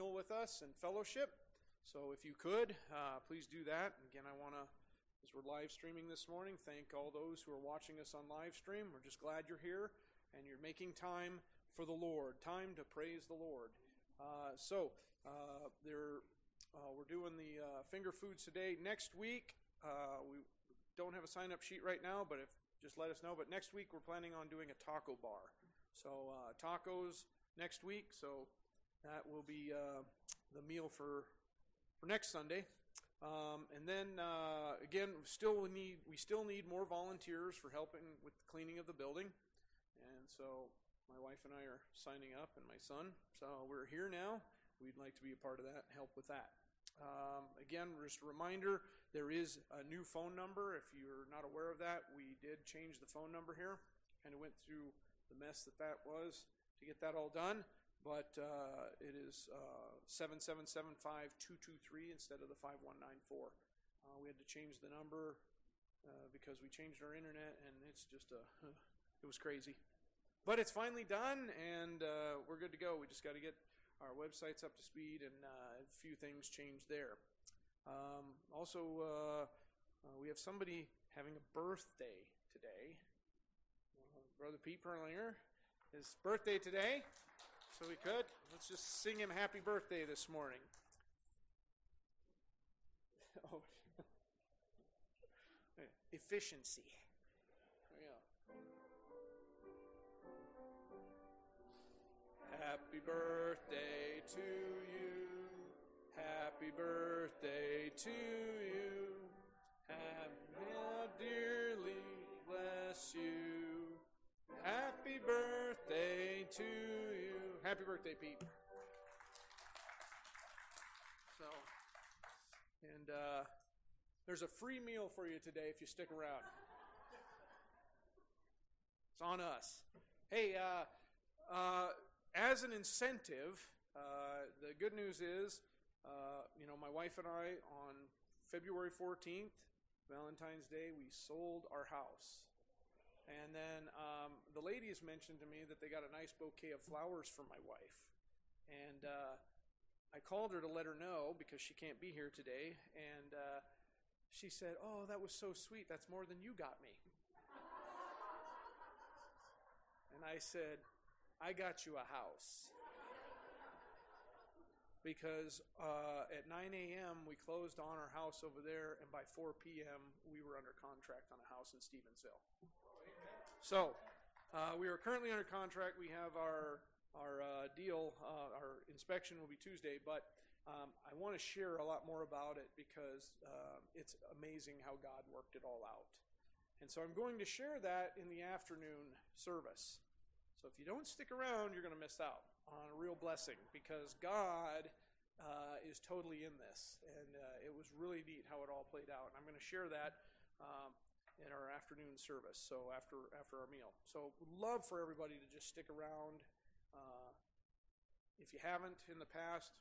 meal with us and fellowship. So if you could, uh, please do that. Again, I want to, as we're live streaming this morning, thank all those who are watching us on live stream. We're just glad you're here and you're making time for the Lord, time to praise the Lord. Uh, so uh, there, uh, we're doing the uh, finger foods today. Next week, we don't have a sign up sheet right now, but if just let us know. But next week, we're planning on doing a taco bar. So tacos next week. So that will be uh, the meal for for next Sunday. Um, and then uh, again, still we need we still need more volunteers for helping with the cleaning of the building. And so my wife and I are signing up, and my son. So we're here now. We'd like to be a part of that, help with that. Um, again, just a reminder there is a new phone number. If you're not aware of that, we did change the phone number here. Kind of went through the mess that that was to get that all done. But uh, it is uh, 7775223 instead of the 5194. Uh, we had to change the number uh, because we changed our internet, and it's just a, it was crazy. But it's finally done, and uh, we're good to go. We just got to get our websites up to speed, and uh, a few things changed there. Um, also, we have somebody having a birthday today. Brother Pete Perlinger, his birthday today. So we could. Let's just sing him happy birthday this morning. oh. Efficiency. Happy birthday to you. Happy birthday to you. Happy, dearly bless you. Happy birthday to you. Happy birthday, Pete. So, and uh, there's a free meal for you today if you stick around. It's on us. Hey, uh, uh, as an incentive, uh, the good news is, uh, you know, my wife and I on February 14th, Valentine's Day, we sold our house. And then um, the ladies mentioned to me that they got a nice bouquet of flowers for my wife. And uh, I called her to let her know because she can't be here today. And uh, she said, Oh, that was so sweet. That's more than you got me. and I said, I got you a house. Because uh, at 9 a.m., we closed on our house over there, and by 4 p.m., we were under contract on a house in Stevensville. So, uh, we are currently under contract. We have our our uh, deal, uh, our inspection will be Tuesday, but um, I want to share a lot more about it because uh, it's amazing how God worked it all out. And so I'm going to share that in the afternoon service. So if you don't stick around, you're going to miss out on a real blessing because God uh, is totally in this. And uh, it was really neat how it all played out. And I'm going to share that um, in our afternoon service, so after, after our meal. So love for everybody to just stick around. Uh, if you haven't in the past,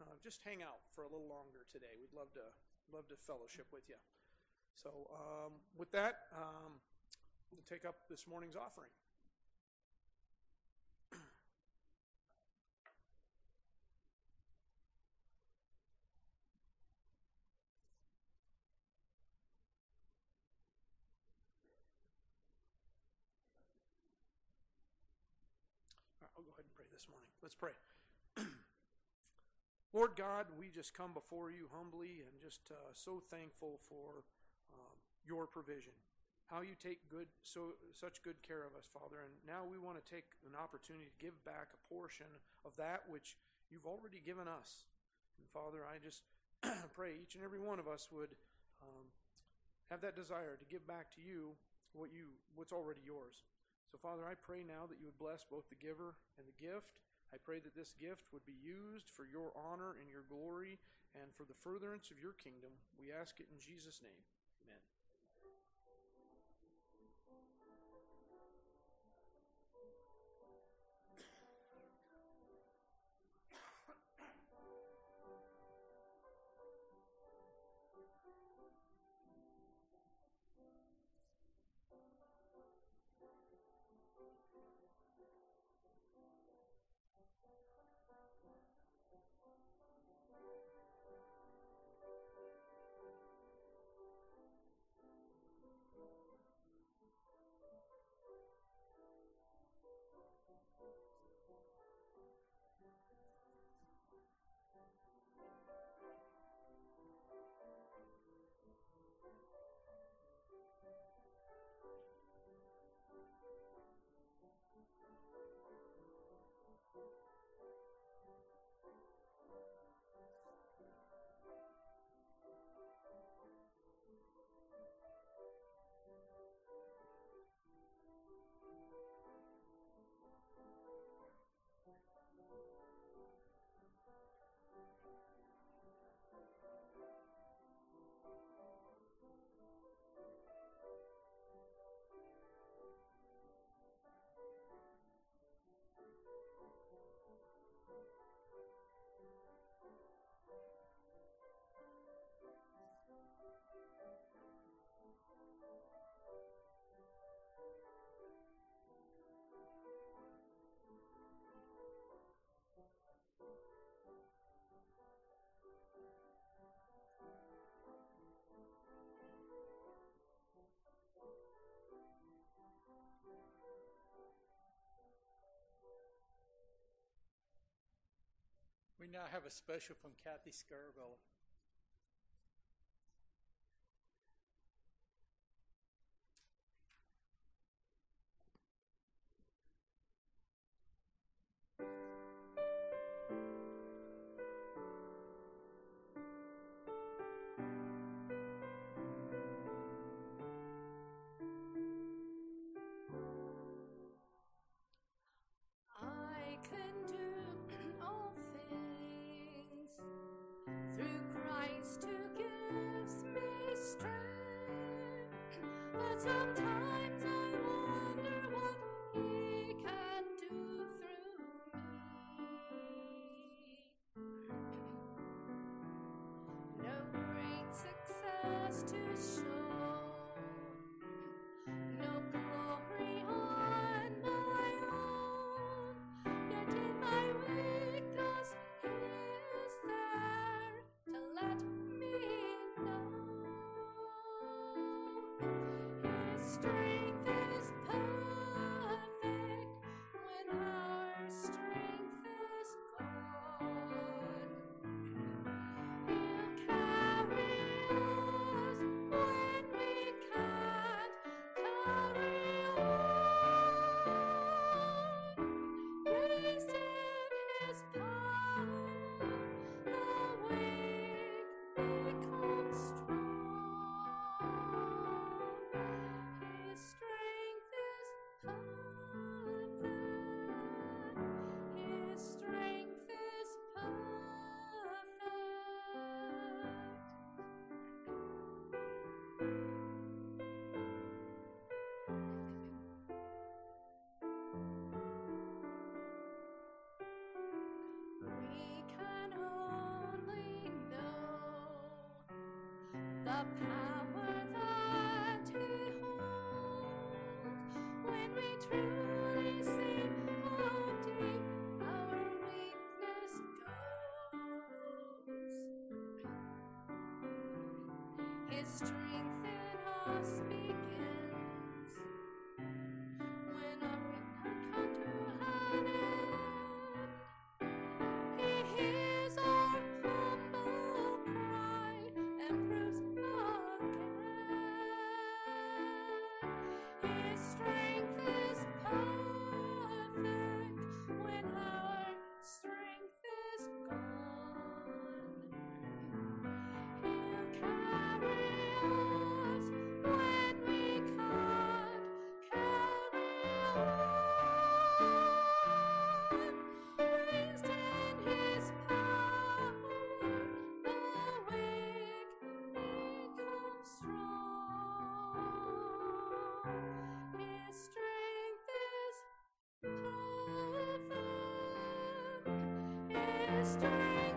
uh, just hang out for a little longer today. We'd love to love to fellowship with you. So um, with that, um, we'll take up this morning's offering. I'll go ahead and pray this morning. Let's pray. Lord God, we just come before you humbly and just uh, so thankful for um, your provision. How you take good, so such good care of us, Father. And now we want to take an opportunity to give back a portion of that which you've already given us. And Father, I just pray each and every one of us would um, have that desire to give back to you what you what's already yours. So, Father, I pray now that you would bless both the giver and the gift. I pray that this gift would be used for your honor and your glory and for the furtherance of your kingdom. We ask it in Jesus' name. We now have a special from Kathy Scarvella. History. history.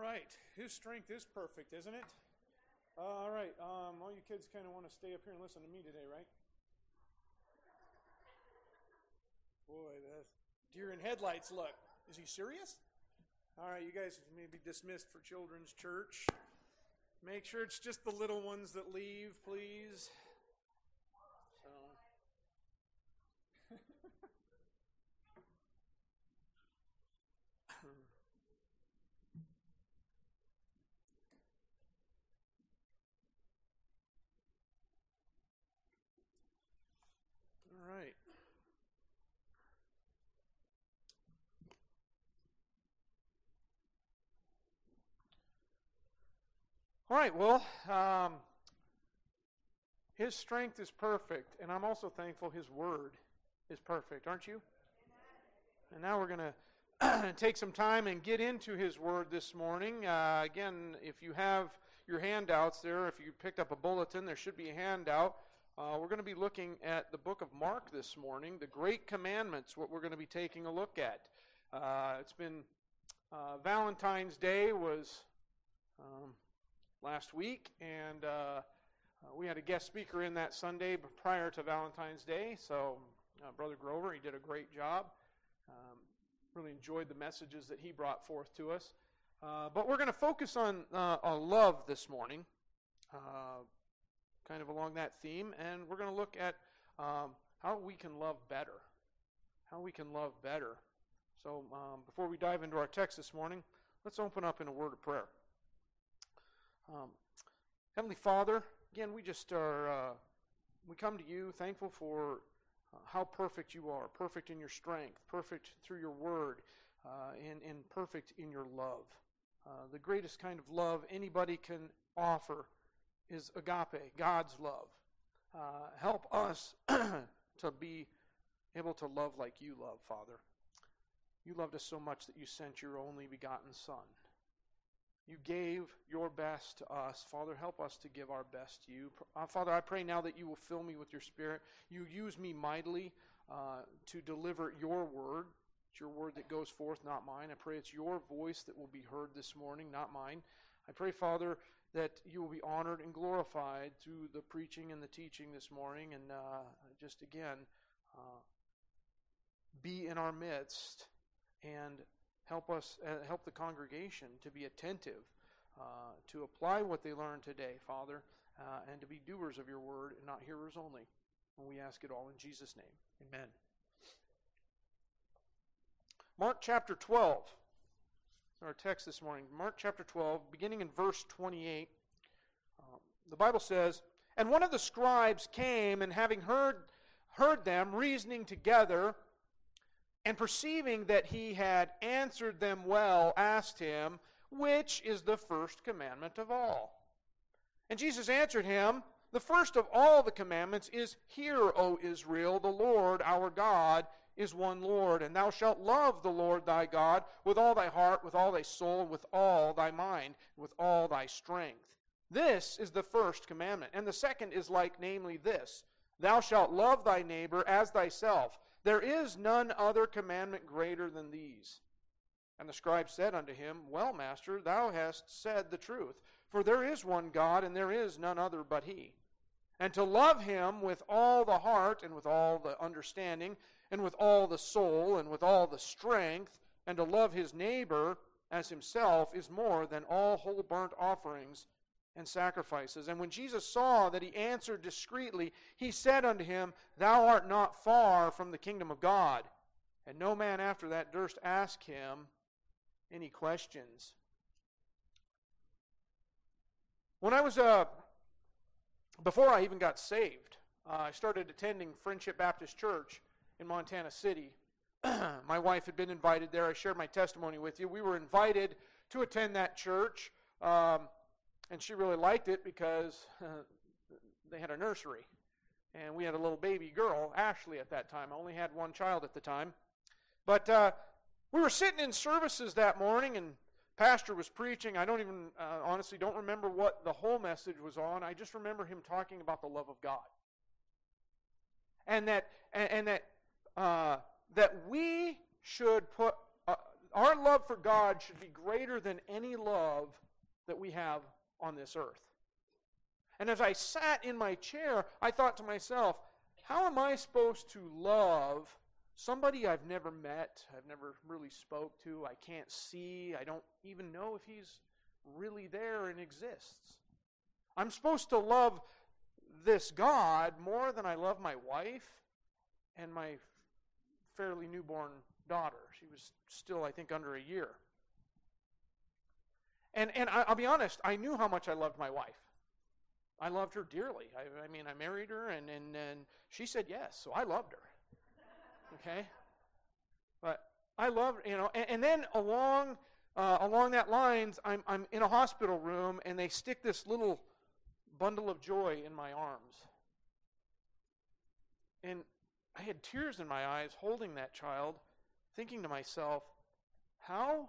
right. His strength is perfect, isn't it? Uh, all right. Um, all you kids kind of want to stay up here and listen to me today, right? Boy, that's deer in headlights look. Is he serious? All right, you guys may be dismissed for children's church. Make sure it's just the little ones that leave, please. All right, well, um, his strength is perfect, and I'm also thankful his word is perfect, aren't you? And now we're going to take some time and get into his word this morning. Uh, again, if you have your handouts there, if you picked up a bulletin, there should be a handout. Uh, we're going to be looking at the book of Mark this morning, the Great Commandments, what we're going to be taking a look at. Uh, it's been uh, Valentine's Day was um, last week, and uh, uh, we had a guest speaker in that Sunday prior to Valentine's Day. So, uh, Brother Grover, he did a great job. Um, really enjoyed the messages that he brought forth to us. Uh, but we're going to focus on, uh, on love this morning, uh, kind of along that theme, and we're going to look at um, how we can love better. How we can love better. So, um, before we dive into our text this morning, let's open up in a word of prayer. Um, Heavenly Father, again, we just are, uh, we come to you thankful for uh, how perfect you are, perfect in your strength, perfect through your word, uh, and, and perfect in your love. Uh, the greatest kind of love anybody can offer is agape, God's love. Uh, help us to be able to love like you love, Father. You loved us so much that you sent your only begotten Son. You gave your best to us. Father, help us to give our best to you. Uh, Father, I pray now that you will fill me with your Spirit. You use me mightily uh, to deliver your word. It's your word that goes forth, not mine. I pray it's your voice that will be heard this morning, not mine. I pray, Father, that you will be honored and glorified through the preaching and the teaching this morning. And uh, just again, uh, be in our midst and help us uh, help the congregation to be attentive uh, to apply what they learn today father uh, and to be doers of your word and not hearers only. And we ask it all in jesus name. Amen. Mark chapter 12 our text this morning mark chapter 12 beginning in verse 28 um, the bible says and one of the scribes came and having heard heard them reasoning together and perceiving that he had answered them well, asked him, Which is the first commandment of all? And Jesus answered him, The first of all the commandments is, Hear, O Israel, the Lord our God is one Lord, and thou shalt love the Lord thy God with all thy heart, with all thy soul, with all thy mind, with all thy strength. This is the first commandment. And the second is like, namely, this Thou shalt love thy neighbor as thyself. There is none other commandment greater than these. And the scribe said unto him, Well, master, thou hast said the truth. For there is one God, and there is none other but He. And to love Him with all the heart, and with all the understanding, and with all the soul, and with all the strength, and to love his neighbor as himself is more than all whole burnt offerings and sacrifices. And when Jesus saw that he answered discreetly, he said unto him, Thou art not far from the kingdom of God. And no man after that durst ask him any questions. When I was, uh, before I even got saved, uh, I started attending Friendship Baptist Church in Montana City. my wife had been invited there. I shared my testimony with you. We were invited to attend that church. Um, and she really liked it because uh, they had a nursery. And we had a little baby girl, Ashley, at that time. I only had one child at the time. But uh, we were sitting in services that morning, and pastor was preaching. I don't even, uh, honestly, don't remember what the whole message was on. I just remember him talking about the love of God. And that, and, and that, uh, that we should put, uh, our love for God should be greater than any love that we have on this earth. And as I sat in my chair, I thought to myself, how am I supposed to love somebody I've never met, I've never really spoke to, I can't see, I don't even know if he's really there and exists. I'm supposed to love this God more than I love my wife and my fairly newborn daughter. She was still, I think, under a year. And, and I, will be honest, I knew how much I loved my wife. I loved her dearly. I, I mean, I married her, and, and, and she said yes, so I loved her. Okay? But I loved, you know, and, and then along uh, along that lines, I'm, I'm in a hospital room and they stick this little bundle of joy in my arms. And I had tears in my eyes holding that child, thinking to myself, how, how,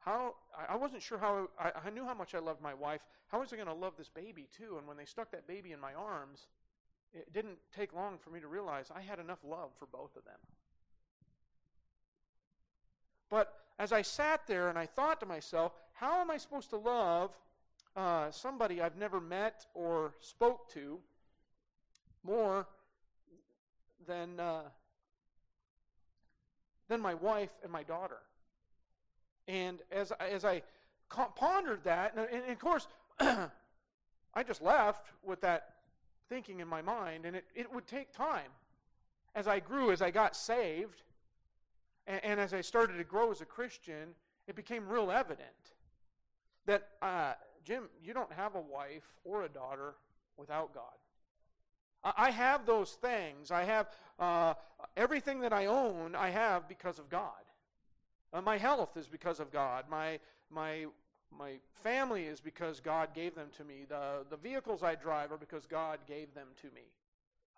how, I wasn't sure how, I, I knew how much I loved my wife. How was I going to love this baby too? And when they stuck that baby in my arms, it didn't take long for me to realize I had enough love for both of them. But as I sat there and I thought to myself, how am I supposed to love uh, somebody I've never met or spoke to more than, uh, than my wife and my daughter? And as, as I pondered that, and, and of course, I just left with that thinking in my mind, and it, it would take time. As I grew, as I got saved, and, and as I started to grow as a Christian, it became real evident that, uh, Jim, you don't have a wife or a daughter without God. I have those things. I have uh, everything that I own, I have because of God. Uh, my health is because of God. My, my my family is because God gave them to me. The, the vehicles I drive are because God gave them to me.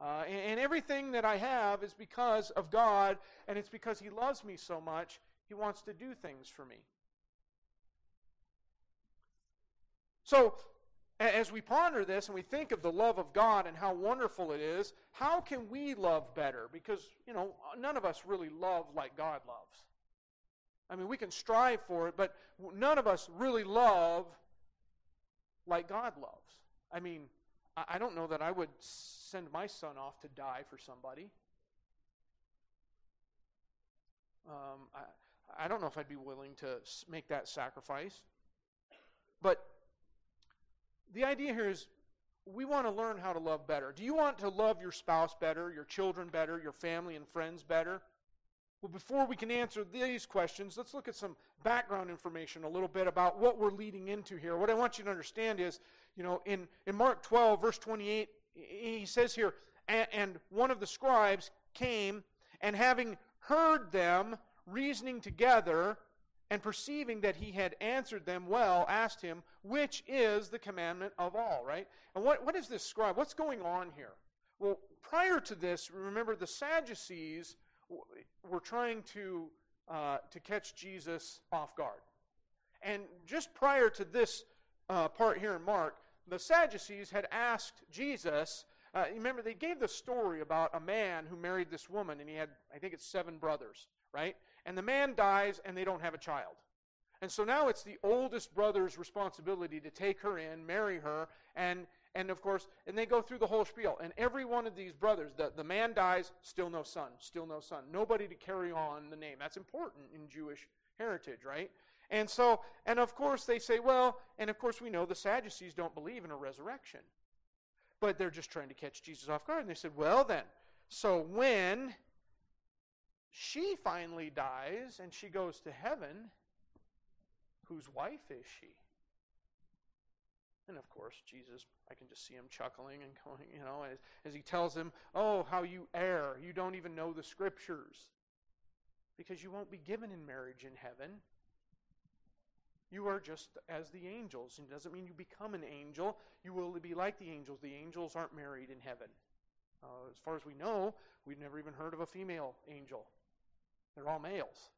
Uh, and, and everything that I have is because of God, and it's because He loves me so much, He wants to do things for me. So, as we ponder this and we think of the love of God and how wonderful it is, how can we love better? Because, you know, none of us really love like God loves. I mean, we can strive for it, but none of us really love like God loves. I mean, I don't know that I would send my son off to die for somebody. Um, I, I don't know if I'd be willing to make that sacrifice. But the idea here is we want to learn how to love better. Do you want to love your spouse better, your children better, your family and friends better? Well, before we can answer these questions, let's look at some background information a little bit about what we're leading into here. What I want you to understand is, you know, in, in Mark 12, verse 28, he says here, and one of the scribes came, and having heard them reasoning together, and perceiving that he had answered them well, asked him, Which is the commandment of all, right? And what, what is this scribe? What's going on here? Well, prior to this, remember the Sadducees were trying to, uh, to catch Jesus off guard. And just prior to this uh, part here in Mark, the Sadducees had asked Jesus, uh, remember, they gave the story about a man who married this woman, and he had, I think it's seven brothers, right? And the man dies, and they don't have a child. And so now it's the oldest brother's responsibility to take her in, marry her, and and of course, and they go through the whole spiel. And every one of these brothers, the, the man dies, still no son, still no son. Nobody to carry on the name. That's important in Jewish heritage, right? And so, and of course, they say, well, and of course, we know the Sadducees don't believe in a resurrection. But they're just trying to catch Jesus off guard. And they said, well, then, so when she finally dies and she goes to heaven, whose wife is she? And of course, Jesus, I can just see him chuckling and going, you know, as, as he tells him, Oh, how you err. You don't even know the scriptures. Because you won't be given in marriage in heaven. You are just as the angels. It doesn't mean you become an angel. You will be like the angels. The angels aren't married in heaven. Uh, as far as we know, we've never even heard of a female angel. They're all males.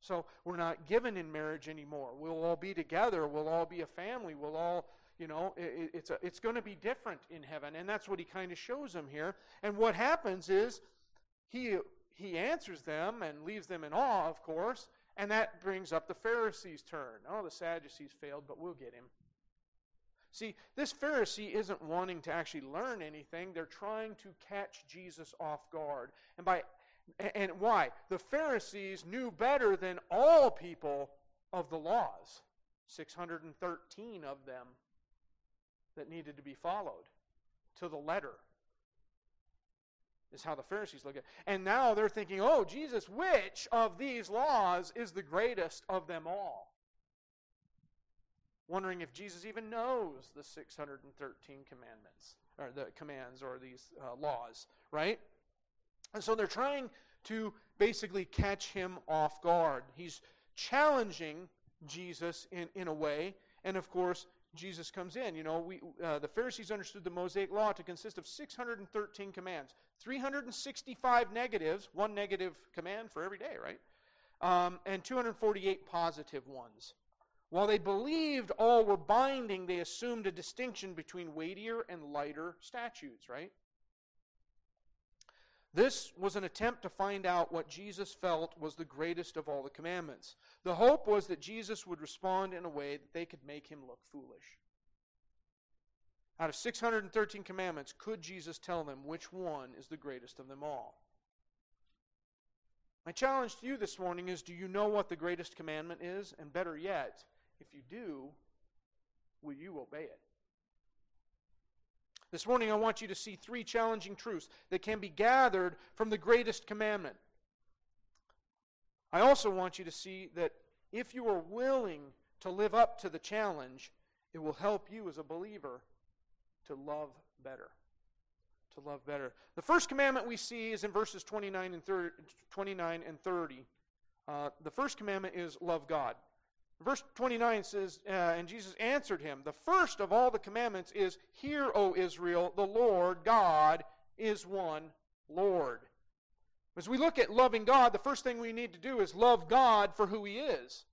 So we're not given in marriage anymore. We'll all be together. We'll all be a family. We'll all, you know, it, it's, a, it's going to be different in heaven. And that's what he kind of shows them here. And what happens is he, he answers them and leaves them in awe, of course. And that brings up the Pharisees' turn. Oh, the Sadducees failed, but we'll get him. See, this Pharisee isn't wanting to actually learn anything. They're trying to catch Jesus off guard. And by and why? The Pharisees knew better than all people of the laws. 613 of them that needed to be followed to the letter. Is how the Pharisees look at it. And now they're thinking, oh, Jesus, which of these laws is the greatest of them all? Wondering if Jesus even knows the 613 commandments, or the commands, or these uh, laws, right? And so they're trying to basically catch him off guard. He's challenging Jesus in, in a way. And of course, Jesus comes in. You know, we, uh, the Pharisees understood the Mosaic Law to consist of 613 commands, 365 negatives, one negative command for every day, right? Um, and 248 positive ones. While they believed all were binding, they assumed a distinction between weightier and lighter statutes, right? This was an attempt to find out what Jesus felt was the greatest of all the commandments. The hope was that Jesus would respond in a way that they could make him look foolish. Out of 613 commandments, could Jesus tell them which one is the greatest of them all? My challenge to you this morning is do you know what the greatest commandment is? And better yet, if you do, will you obey it? This morning, I want you to see three challenging truths that can be gathered from the greatest commandment. I also want you to see that if you are willing to live up to the challenge, it will help you as a believer to love better. To love better. The first commandment we see is in verses 29 and 30. 29 and 30. Uh, the first commandment is love God. Verse 29 says, uh, And Jesus answered him, The first of all the commandments is, Hear, O Israel, the Lord God is one Lord. As we look at loving God, the first thing we need to do is love God for who He is.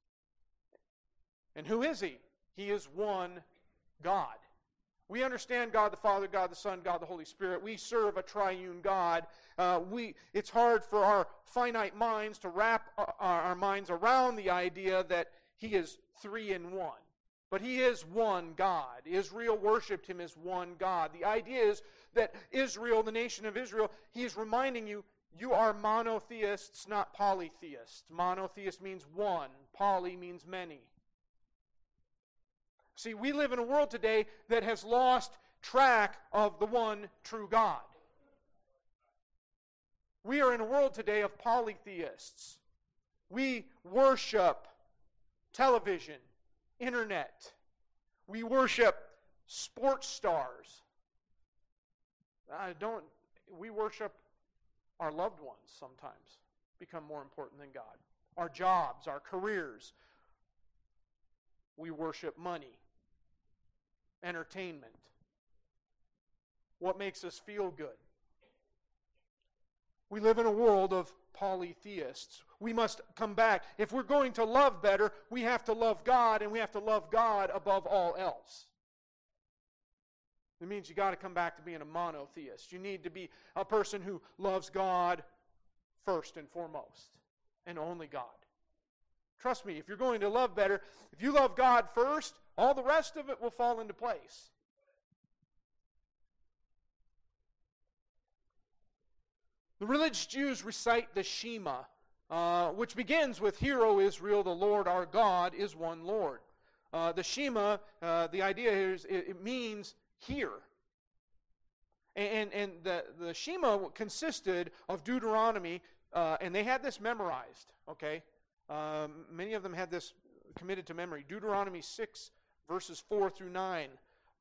And who is He? He is one God. We understand God the Father, God the Son, God the Holy Spirit. We serve a triune God. Uh, we, it's hard for our finite minds to wrap our, our minds around the idea that he is three in one. But he is one God. Israel worshiped him as one God. The idea is that Israel, the nation of Israel, he is reminding you, you are monotheists, not polytheists. Monotheist means one, poly means many. See, we live in a world today that has lost track of the one true God. We are in a world today of polytheists. We worship television, internet. We worship sports stars. I don't we worship our loved ones sometimes become more important than God. Our jobs, our careers. We worship money, entertainment. What makes us feel good? We live in a world of polytheists. We must come back. If we're going to love better, we have to love God, and we have to love God above all else. It means you got to come back to being a monotheist. You need to be a person who loves God first and foremost, and only God. Trust me, if you're going to love better, if you love God first, all the rest of it will fall into place. The religious Jews recite the Shema, uh, which begins with, Hear, O Israel, the Lord our God is one Lord. Uh, the Shema, uh, the idea here is it, it means hear. And, and the, the Shema consisted of Deuteronomy, uh, and they had this memorized, okay? Um, many of them had this committed to memory. Deuteronomy 6, verses 4 through 9,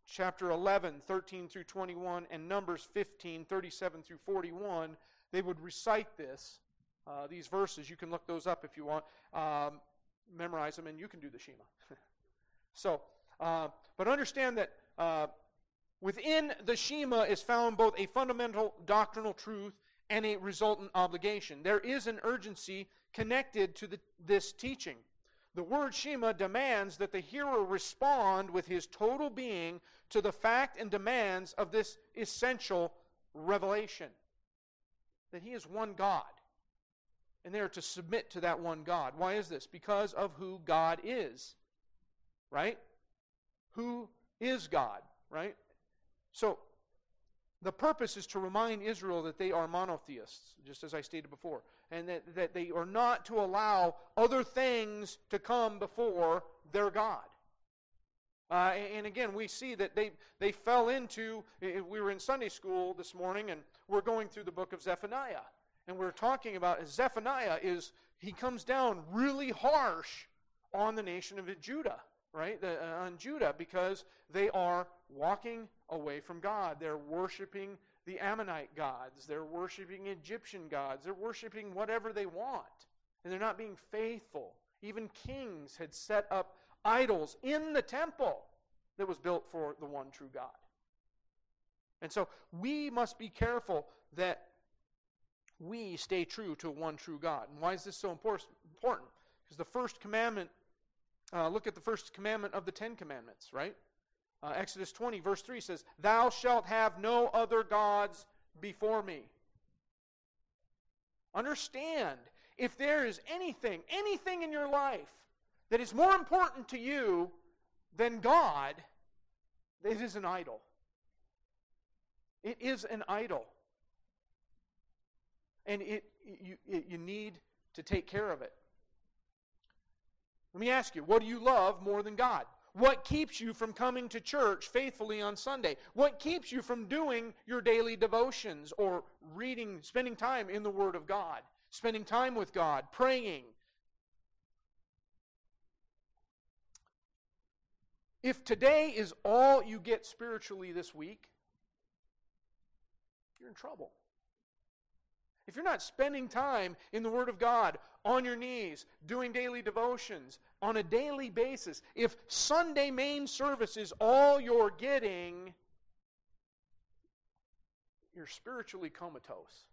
chapter 11, 13 through 21, and Numbers 15, 37 through 41 they would recite this, uh, these verses. You can look those up if you want, um, memorize them, and you can do the Shema. so, uh, but understand that uh, within the Shema is found both a fundamental doctrinal truth and a resultant obligation. There is an urgency connected to the, this teaching. The word Shema demands that the hearer respond with his total being to the fact and demands of this essential revelation that He is one God. And they are to submit to that one God. Why is this? Because of who God is. Right? Who is God, right? So the purpose is to remind Israel that they are monotheists, just as I stated before, and that, that they are not to allow other things to come before their God. Uh, and again, we see that they, they fell into, we were in Sunday school this morning, and we're going through the book of Zephaniah. And we're talking about Zephaniah is, he comes down really harsh on the nation of Judah, right? The, uh, on Judah, because they are walking away from God. They're worshiping the Ammonite gods. They're worshiping Egyptian gods. They're worshiping whatever they want. And they're not being faithful. Even kings had set up idols in the temple that was built for the one true God. And so we must be careful that we stay true to one true God. And why is this so important? Because the first commandment, uh, look at the first commandment of the Ten Commandments, right? Uh, Exodus 20, verse 3 says, Thou shalt have no other gods before me. Understand, if there is anything, anything in your life that is more important to you than God, it is an idol. It is an idol. And it, you, it, you need to take care of it. Let me ask you, what do you love more than God? What keeps you from coming to church faithfully on Sunday? What keeps you from doing your daily devotions or reading, spending time in the Word of God, spending time with God, praying, If today is all you get spiritually this week, you're in trouble. If you're not spending time in the Word of God, on your knees, doing daily devotions on a daily basis, if Sunday main service is all you're getting, you're spiritually comatose.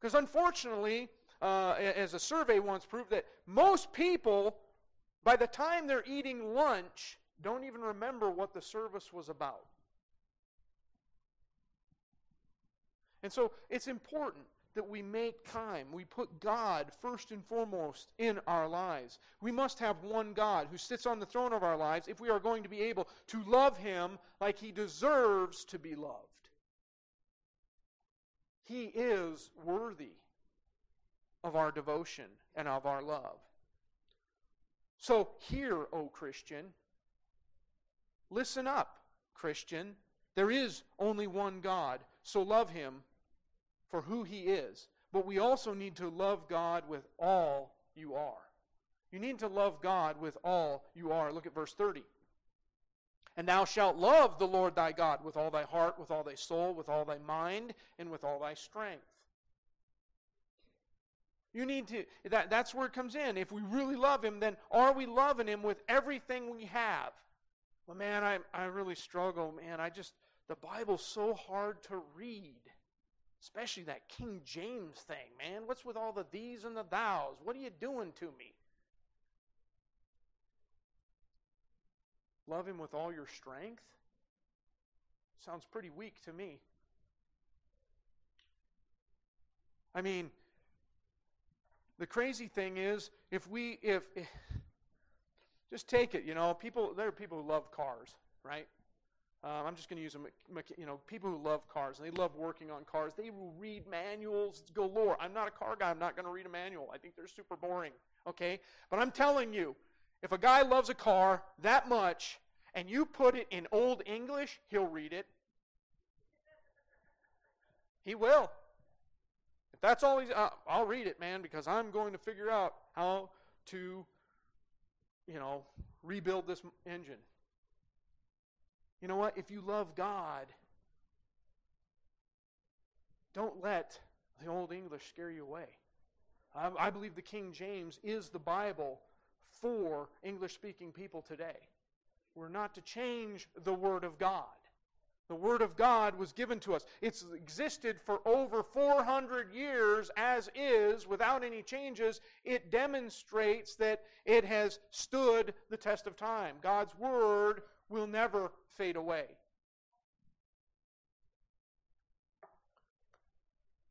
Because unfortunately, uh, as a survey once proved, that most people by the time they're eating lunch, don't even remember what the service was about. And so it's important that we make time. We put God first and foremost in our lives. We must have one God who sits on the throne of our lives if we are going to be able to love Him like He deserves to be loved. He is worthy of our devotion and of our love. So, hear, O Christian. Listen up, Christian. There is only one God, so love him for who he is. But we also need to love God with all you are. You need to love God with all you are. Look at verse 30. And thou shalt love the Lord thy God with all thy heart, with all thy soul, with all thy mind, and with all thy strength. You need to, that, that's where it comes in. If we really love Him, then are we loving Him with everything we have? Well, man, I, I really struggle, man. I just, the Bible's so hard to read. Especially that King James thing, man. What's with all the these and the thous? What are you doing to me? Love Him with all your strength? Sounds pretty weak to me. I mean, the crazy thing is, if we, if, if just take it, you know, people, there are people who love cars, right? Um, I'm just going to use them, you know, people who love cars and they love working on cars. They will read manuals galore. I'm not a car guy. I'm not going to read a manual. I think they're super boring. Okay, but I'm telling you, if a guy loves a car that much and you put it in Old English, he'll read it. He will. If that's all he's, uh, I'll read it, man, because I'm going to figure out how to, you know, rebuild this engine. You know what? If you love God, don't let the Old English scare you away. I, I believe the King James is the Bible for English speaking people today. We're not to change the Word of God. The Word of God was given to us. It's existed for over 400 years as is, without any changes. It demonstrates that it has stood the test of time. God's Word will never fade away.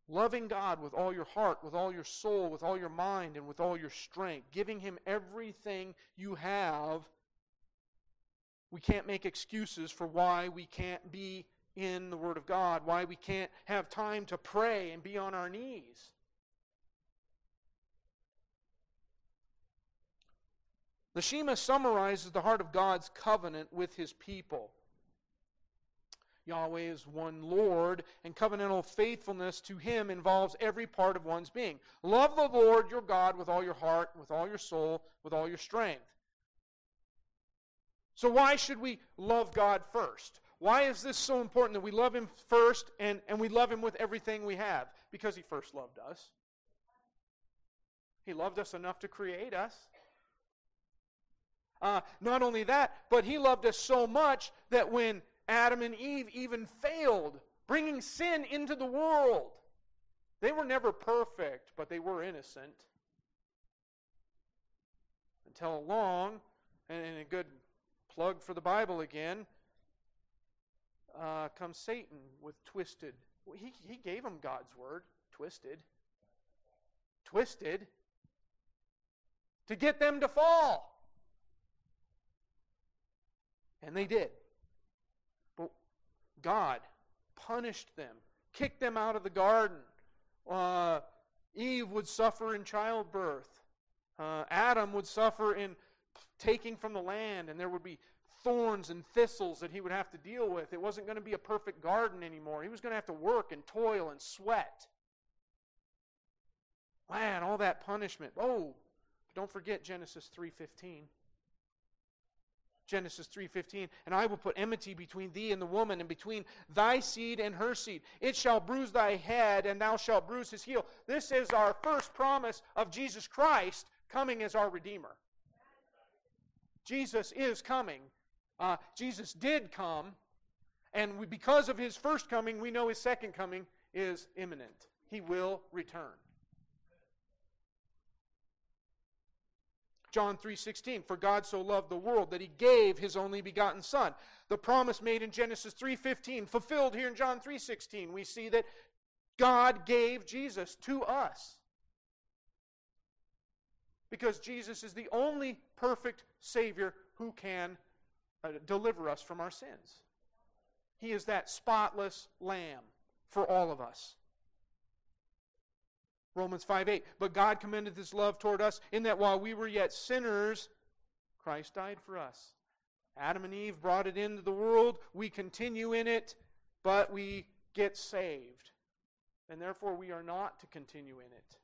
Loving God with all your heart, with all your soul, with all your mind, and with all your strength, giving Him everything you have we can't make excuses for why we can't be in the Word of God, why we can't have time to pray and be on our knees. The Shema summarizes the heart of God's covenant with his people. Yahweh is one Lord, and covenantal faithfulness to Him involves every part of one's being. Love the Lord your God with all your heart, with all your soul, with all your strength. So, why should we love God first? Why is this so important that we love Him first and, and we love Him with everything we have? Because He first loved us. He loved us enough to create us. Uh, not only that, but He loved us so much that when Adam and Eve even failed, bringing sin into the world. They were never perfect, but they were innocent. Until along, and a good plug for the Bible again, uh, comes Satan with twisted. He, he gave them God's word, twisted. Twisted. To get them to fall. And they did. But God punished them, kicked them out of the garden. Uh, Eve would suffer in childbirth. Uh, Adam would suffer in taking from the land, and there would be thorns and thistles that he would have to deal with. It wasn't going to be a perfect garden anymore. He was going to have to work and toil and sweat. Man, all that punishment. Oh, don't forget Genesis 3:15. Genesis 3:15, and I will put enmity between thee and the woman and between thy seed and her seed. It shall bruise thy head and thou shalt bruise his heel. This is our first promise of Jesus Christ coming as our redeemer. Jesus is coming. Uh, Jesus did come, and we, because of his first coming, we know his second coming is imminent. He will return. John 3:16 For God so loved the world that he gave his only begotten son. The promise made in Genesis 3:15 fulfilled here in John 3:16. We see that God gave Jesus to us. Because Jesus is the only perfect savior who can uh, deliver us from our sins. He is that spotless lamb for all of us. Romans 5 8. But God commended his love toward us in that while we were yet sinners, Christ died for us. Adam and Eve brought it into the world. We continue in it, but we get saved. And therefore, we are not to continue in it.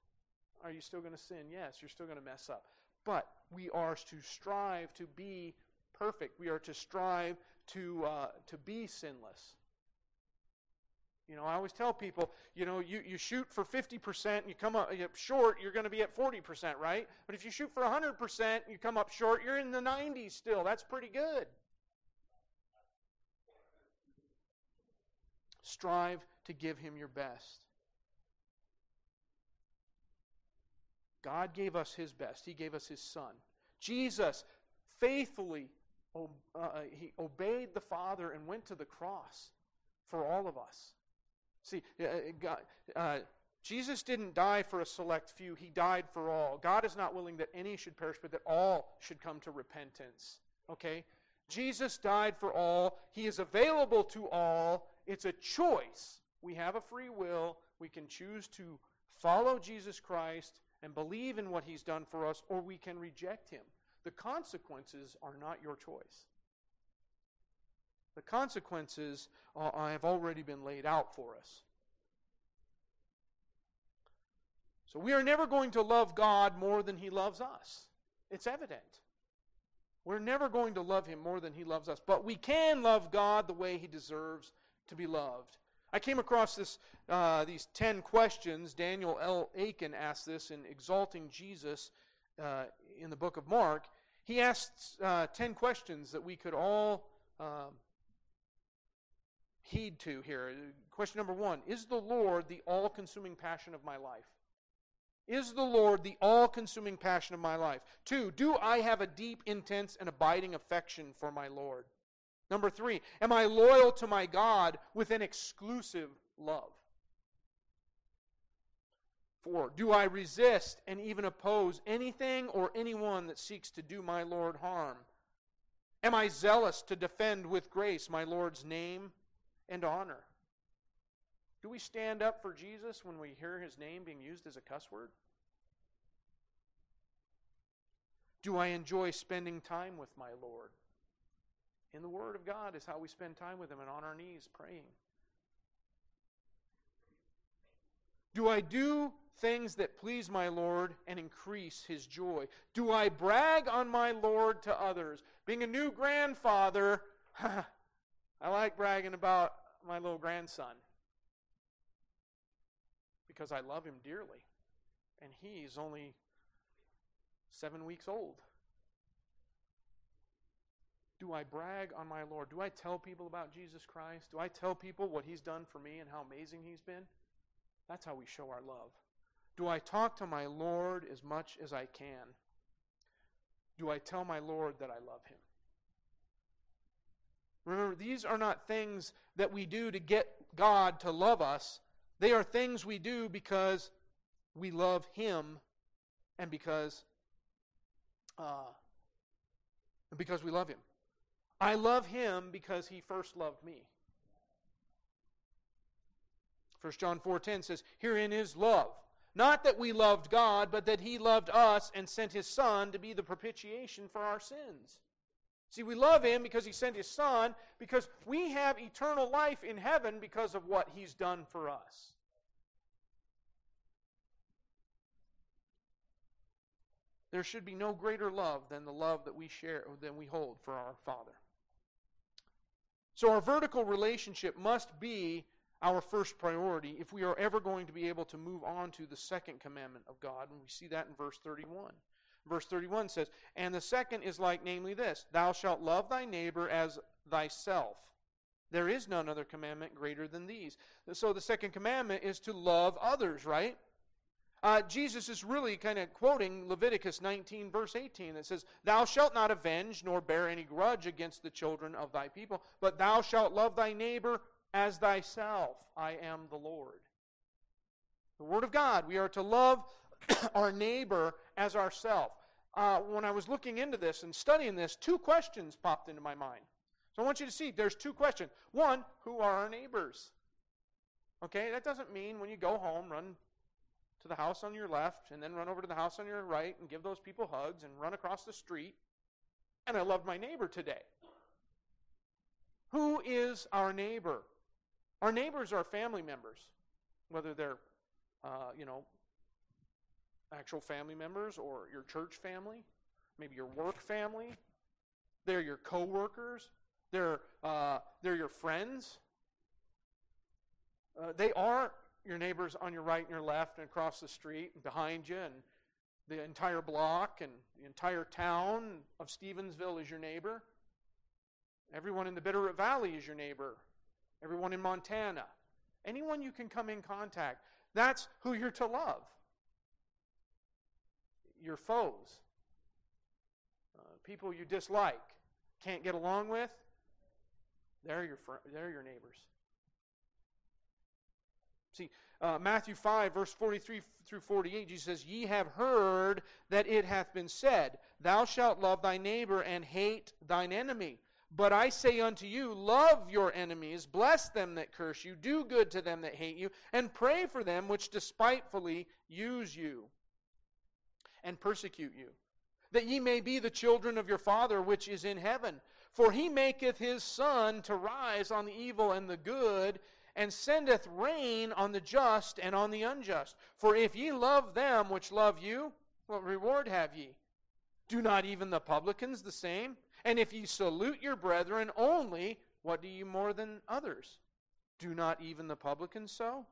Are you still going to sin? Yes, you're still going to mess up. But we are to strive to be perfect. We are to strive to, uh, to be sinless. You know, I always tell people, you know, you, you shoot for 50% and you come up short, you're going to be at 40%, right? But if you shoot for 100% and you come up short, you're in the 90s still. That's pretty good. Strive to give him your best. God gave us his best. He gave us his son. Jesus faithfully uh, he obeyed the Father and went to the cross for all of us. See, uh, God, uh, Jesus didn't die for a select few, He died for all. God is not willing that any should perish, but that all should come to repentance. Okay? Jesus died for all. He is available to all. It's a choice. We have a free will. We can choose to follow Jesus Christ and believe in what He's done for us, or we can reject Him. The consequences are not your choice. The consequences uh, have already been laid out for us. So we are never going to love God more than He loves us. It's evident. We're never going to love Him more than He loves us. But we can love God the way He deserves to be loved. I came across this, uh, these 10 questions. Daniel L. Akin asked this in Exalting Jesus uh, in the book of Mark. He asked uh, 10 questions that we could all um, heed to here. Question number one Is the Lord the all consuming passion of my life? Is the Lord the all consuming passion of my life? Two, do I have a deep, intense, and abiding affection for my Lord? Number three, am I loyal to my God with an exclusive love? Four, do I resist and even oppose anything or anyone that seeks to do my Lord harm? Am I zealous to defend with grace my Lord's name and honor? Do we stand up for Jesus when we hear his name being used as a cuss word? Do I enjoy spending time with my Lord? In the Word of God is how we spend time with Him and on our knees praying. Do I do things that please my Lord and increase His joy? Do I brag on my Lord to others? Being a new grandfather, I like bragging about my little grandson because I love him dearly. And he's only seven weeks old. Do I brag on my Lord? Do I tell people about Jesus Christ? Do I tell people what He's done for me and how amazing He's been? That's how we show our love. Do I talk to my Lord as much as I can? Do I tell my Lord that I love Him? Remember, these are not things that we do to get God to love us. They are things we do because we love Him and because, uh, because we love Him. I love him because he first loved me. 1 John 4:10 says, "Herein is love, not that we loved God, but that he loved us and sent his son to be the propitiation for our sins." See, we love him because he sent his son because we have eternal life in heaven because of what he's done for us. There should be no greater love than the love that we share than we hold for our Father. So our vertical relationship must be our first priority if we are ever going to be able to move on to the second commandment of God. And we see that in verse 31. Verse 31 says, And the second is like, namely, this Thou shalt love thy neighbor as thyself. There is none other commandment greater than these. So the second commandment is to love others, right? Uh, Jesus is really kind of quoting Leviticus 19, verse 18, that says, Thou shalt not avenge nor bear any grudge against the children of thy people, but thou shalt love thy neighbor as thyself. I am the Lord. The Word of God, we are to love our neighbor as ourself. Uh, when I was looking into this and studying this, two questions popped into my mind. So I want you to see there's two questions. One, who are our neighbors? Okay, that doesn't mean when you go home, run to the house on your left and then run over to the house on your right and give those people hugs and run across the street. And I loved my neighbor today. Who is our neighbor? Our neighbors are family members, whether they're, uh, you know, actual family members or your church family, maybe your work family. They're your coworkers. They're uh, they're your friends. Uh, they are your neighbors on your right and your left and across the street and behind you and the entire block and the entire town of Stevensville is your neighbor. Everyone in the Bitterroot Valley is your neighbor. Everyone in Montana. Anyone you can come in contact. That's who you're to love. Your foes. Uh, people you dislike, can't get along with, they're your, fr- they're your neighbors. See, uh, Matthew 5, verse 43 through 48, Jesus says, Ye have heard that it hath been said, Thou shalt love thy neighbor and hate thine enemy. But I say unto you, love your enemies, bless them that curse you, do good to them that hate you, and pray for them which despitefully use you and persecute you, that ye may be the children of your Father which is in heaven. For he maketh his sun to rise on the evil and the good, and sendeth rain on the just and on the unjust. For if ye love them which love you, what reward have ye? Do not even the publicans the same? And if ye salute your brethren only, what do ye more than others? Do not even the publicans so?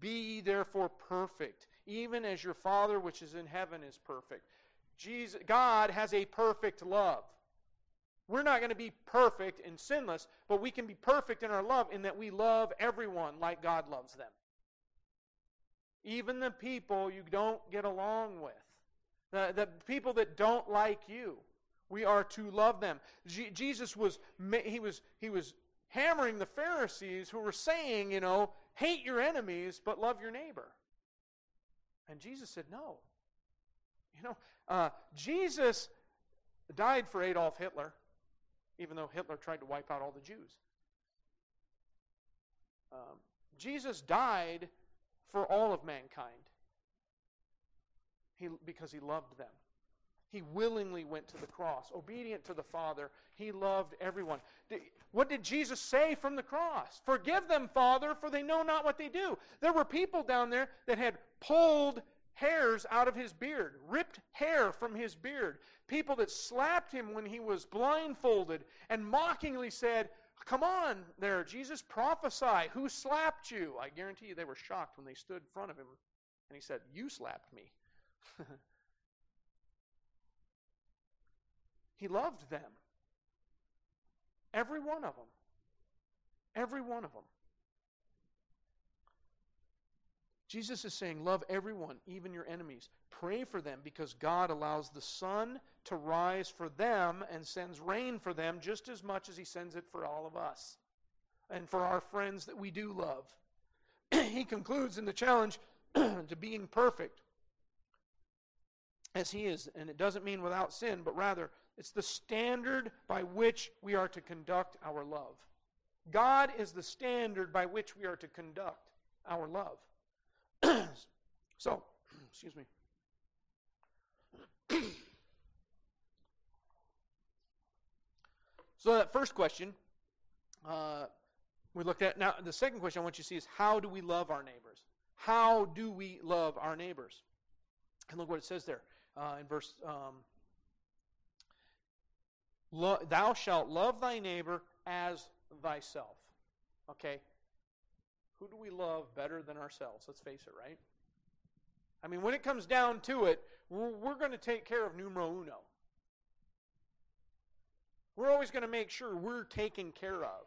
Be ye therefore perfect, even as your Father which is in heaven is perfect. Jesus, God has a perfect love. We're not going to be perfect and sinless, but we can be perfect in our love in that we love everyone like God loves them. Even the people you don't get along with, the, the people that don't like you, we are to love them. Jesus was he was he was hammering the Pharisees who were saying, you know, hate your enemies but love your neighbor. And Jesus said, no. You know, uh, Jesus died for Adolf Hitler. even though Hitler tried to wipe out all the Jews. Um, Jesus died for all of mankind he, because he loved them. He willingly went to the cross, obedient to the Father. He loved everyone. What did Jesus say from the cross? Forgive them, Father, for they know not what they do. There were people down there that had pulled hairs out of his beard, ripped hair from his beard. People that slapped him when he was blindfolded and mockingly said, Come on there, Jesus, prophesy. Who slapped you? I guarantee you they were shocked when they stood in front of him and he said, You slapped me. he loved them. Every one of them. Every one of them. Jesus is saying, Love everyone, even your enemies. Pray for them because God allows the sun to rise for them and sends rain for them just as much as He sends it for all of us and for our friends that we do love. he concludes in the challenge to being perfect as He is. And it doesn't mean without sin, but rather it's the standard by which we are to conduct our love. God is the standard by which we are to conduct our love. So, excuse me. so that first question uh, we looked at. Now, the second question I want you to see is how do we love our neighbors? How do we love our neighbors? And look what it says there uh, in verse. Um, Lo- thou shalt love thy neighbor as thyself. Okay? Who do we love better than ourselves? Let's face it, right? I mean, when it comes down to it, we're, we're going to take care of numero uno. We're always going to make sure we're taken care of.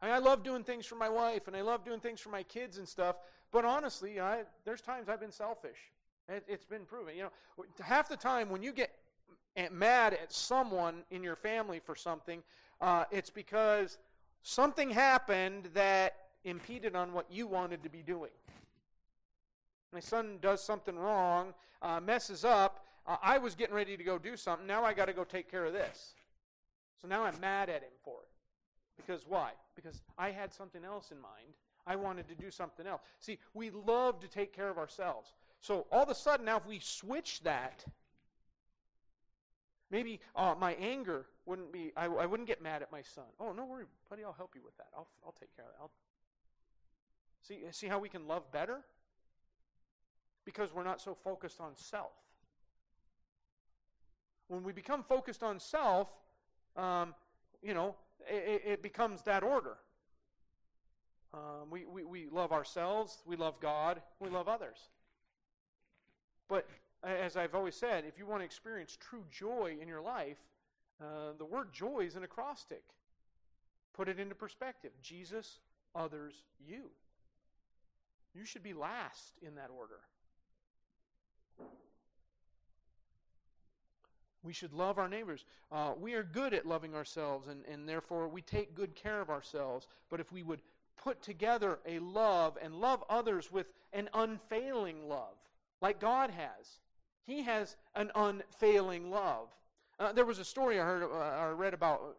I mean, I love doing things for my wife and I love doing things for my kids and stuff, but honestly, I, there's times I've been selfish. It, it's been proven. You know, half the time when you get mad at someone in your family for something, uh, it's because something happened that impeded on what you wanted to be doing. My son does something wrong, uh, messes up. Uh, I was getting ready to go do something. Now I got to go take care of this. So now I'm mad at him for it. Because why? Because I had something else in mind. I wanted to do something else. See, we love to take care of ourselves. So all of a sudden, now if we switch that, maybe uh, my anger wouldn't be, I, I, wouldn't get mad at my son. Oh, no worry, buddy, I'll help you with that. I'll, I'll take care of it. I'll, See, see how we can love better? Because we're not so focused on self. When we become focused on self, um, you know, it, it, becomes that order. Um, we, we, we love ourselves, we love God, we love others. But as I've always said, if you want to experience true joy in your life, uh, the word joy is an acrostic. Put it into perspective Jesus, others, you. You should be last in that order. We should love our neighbors. Uh, we are good at loving ourselves, and, and therefore we take good care of ourselves. But if we would put together a love and love others with an unfailing love, like God has, He has an unfailing love. Uh, there was a story I heard, uh, I read about,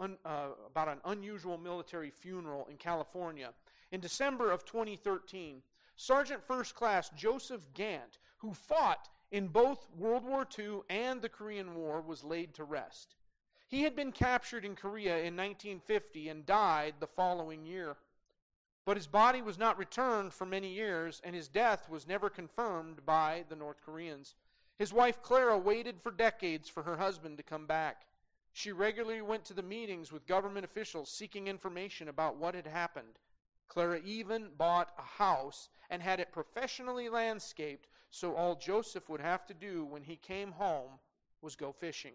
uh, uh, about an unusual military funeral in California. In December of 2013, Sergeant First Class Joseph Gantt, who fought in both World War II and the Korean War, was laid to rest. He had been captured in Korea in 1950 and died the following year. But his body was not returned for many years, and his death was never confirmed by the North Koreans. His wife Clara waited for decades for her husband to come back. She regularly went to the meetings with government officials seeking information about what had happened. Clara even bought a house and had it professionally landscaped so all Joseph would have to do when he came home was go fishing.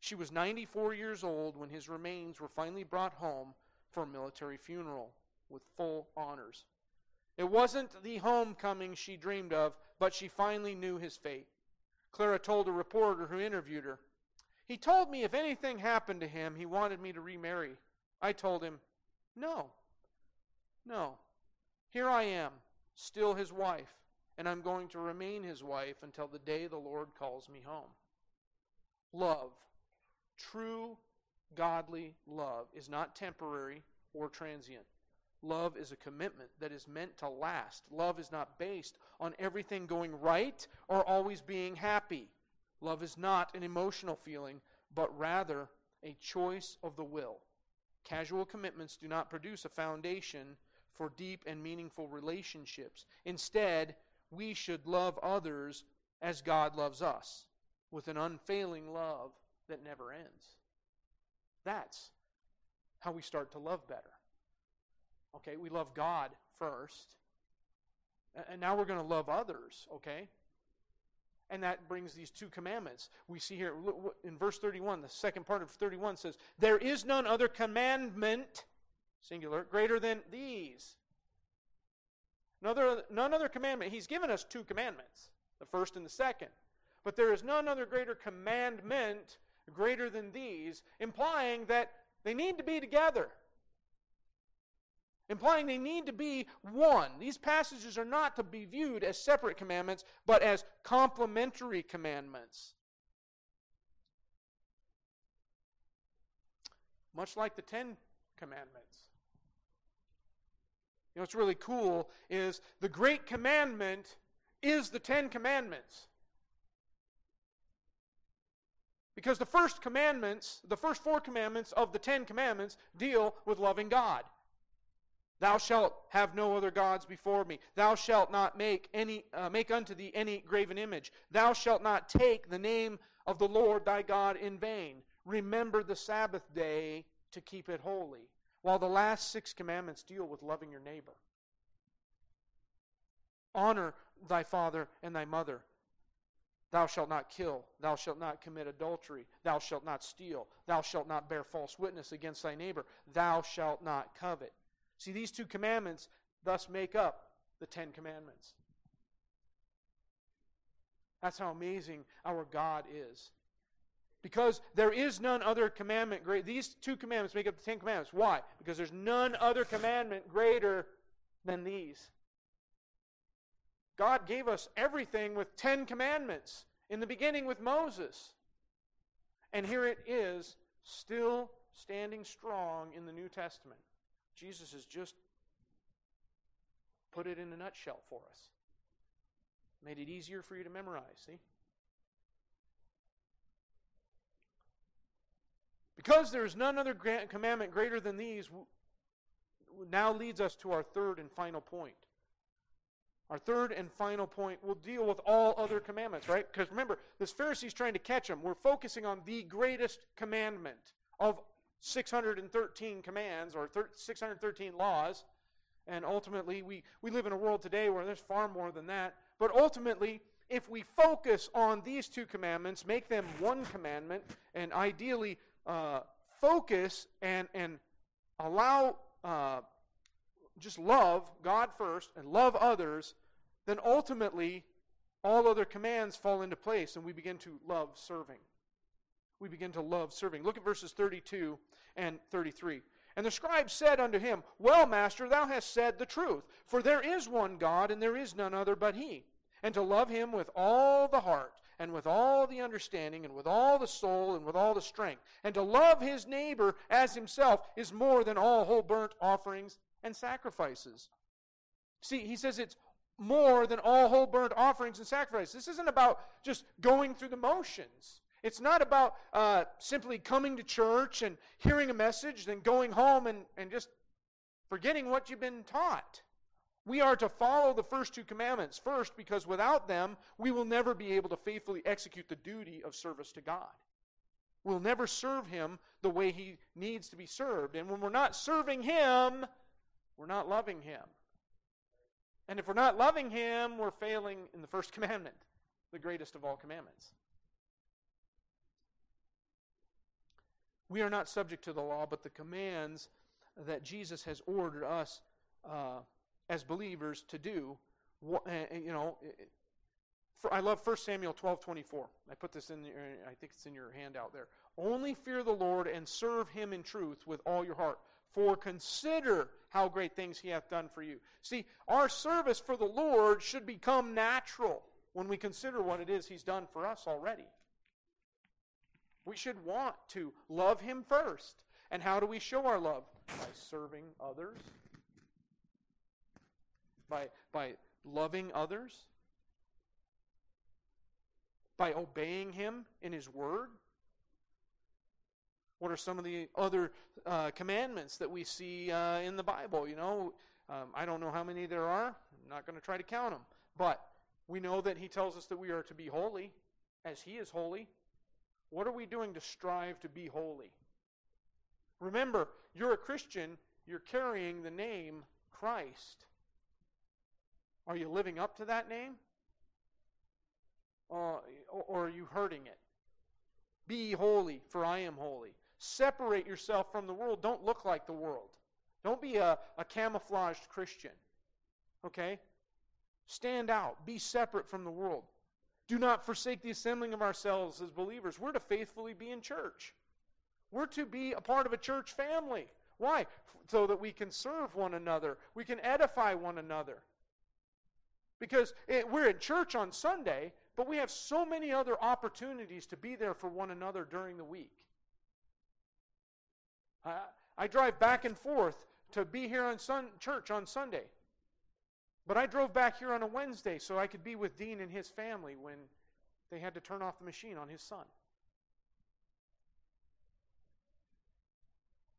She was 94 years old when his remains were finally brought home for a military funeral with full honors. It wasn't the homecoming she dreamed of, but she finally knew his fate. Clara told a reporter who interviewed her, He told me if anything happened to him, he wanted me to remarry. I told him, No, no. Here I am, still his wife, and I'm going to remain his wife until the day the Lord calls me home. Love, true, godly love is not temporary or transient. Love is a commitment that is meant to last. Love is not based on everything going right or always being happy. Love is not an emotional feeling, but rather a choice of the will. Casual commitments do not produce a foundation for deep and meaningful relationships. Instead, we should love others as God loves us, with an unfailing love that never ends. That's how we start to love better. Okay, we love God first, and now we're going to love others, okay? And that brings these two commandments. We see here in verse 31, the second part of 31 says, There is none other commandment, singular, greater than these. Another, none other commandment. He's given us two commandments, the first and the second. But there is none other greater commandment greater than these, implying that they need to be together implying they need to be one. These passages are not to be viewed as separate commandments, but as complementary commandments. Much like the Ten Commandments. You know, what's really cool is the great commandment is the Ten Commandments. Because the first commandments, the first four commandments of the Ten Commandments, deal with loving God. Thou shalt have no other gods before me. Thou shalt not make any uh, make unto thee any graven image. Thou shalt not take the name of the Lord thy God in vain. Remember the Sabbath day to keep it holy. While the last six commandments deal with loving your neighbor. Honor thy father and thy mother. Thou shalt not kill. Thou shalt not commit adultery. Thou shalt not steal. Thou shalt not bear false witness against thy neighbor. Thou shalt not covet. See, these two commandments thus make up the Ten Commandments. That's how amazing our God is. Because there is none other commandment great. These two commandments make up the Ten Commandments. Why? Because there's none other commandment greater than these. God gave us everything with Ten Commandments in the beginning with Moses. And here it is, still standing strong in the New Testament. Jesus has just put it in a nutshell for us. Made it easier for you to memorize, see? Because there is none other commandment greater than these, now leads us to our third and final point. Our third and final point will deal with all other commandments, right? Because remember, this Pharisee's trying to catch him. We're focusing on the greatest commandment of 613 commands or 613 laws. And ultimately, we, we live in a world today where there's far more than that. But ultimately, if we focus on these two commandments, make them one commandment, and ideally uh, focus and, and allow, uh, just love God first and love others, then ultimately all other commands fall into place and we begin to love serving we begin to love serving. Look at verses 32 and 33. And the scribe said unto him, Well, master, thou hast said the truth, for there is one God, and there is none other but he. And to love him with all the heart, and with all the understanding, and with all the soul, and with all the strength, and to love his neighbor as himself is more than all whole burnt offerings and sacrifices. See, he says it's more than all whole burnt offerings and sacrifices. This isn't about just going through the motions. It's not about uh, simply coming to church and hearing a message, then going home and, and just forgetting what you've been taught. We are to follow the first two commandments. First, because without them, we will never be able to faithfully execute the duty of service to God. We'll never serve Him the way He needs to be served. And when we're not serving Him, we're not loving Him. And if we're not loving Him, we're failing in the first commandment, the greatest of all commandments. We are not subject to the law, but the commands that Jesus has ordered us uh, as believers to do. Eh, eh, you know, eh, for, I love 1 Samuel 12 24. I put this in, your, I think it's in your handout there. Only fear the Lord and serve him in truth with all your heart. For consider how great things he hath done for you. See, our service for the Lord should become natural when we consider what it is he's done for us already. We should want to love Him first. And how do we show our love? By serving others, by, by loving others, by obeying Him in His Word. What are some of the other uh, commandments that we see uh, in the Bible? You know, um, I don't know how many there are. I'm not going to try to count them. But we know that He tells us that we are to be holy as He is holy. What are we doing to strive to be holy? Remember, you're a Christian, you're carrying the name Christ. Are you living up to that name? Uh, or are you hurting it? Be holy, for I am holy. Separate yourself from the world. Don't look like the world. Don't be a, a camouflaged Christian. Okay? Stand out. Be separate from the world. Do not forsake the assembling of ourselves as believers. We're to faithfully be in church. We're to be a part of a church family. Why? So that we can serve one another, we can edify one another. Because it, we're in church on Sunday, but we have so many other opportunities to be there for one another during the week. I, I drive back and forth to be here on sun, church on Sunday. But I drove back here on a Wednesday so I could be with Dean and his family when they had to turn off the machine on his son.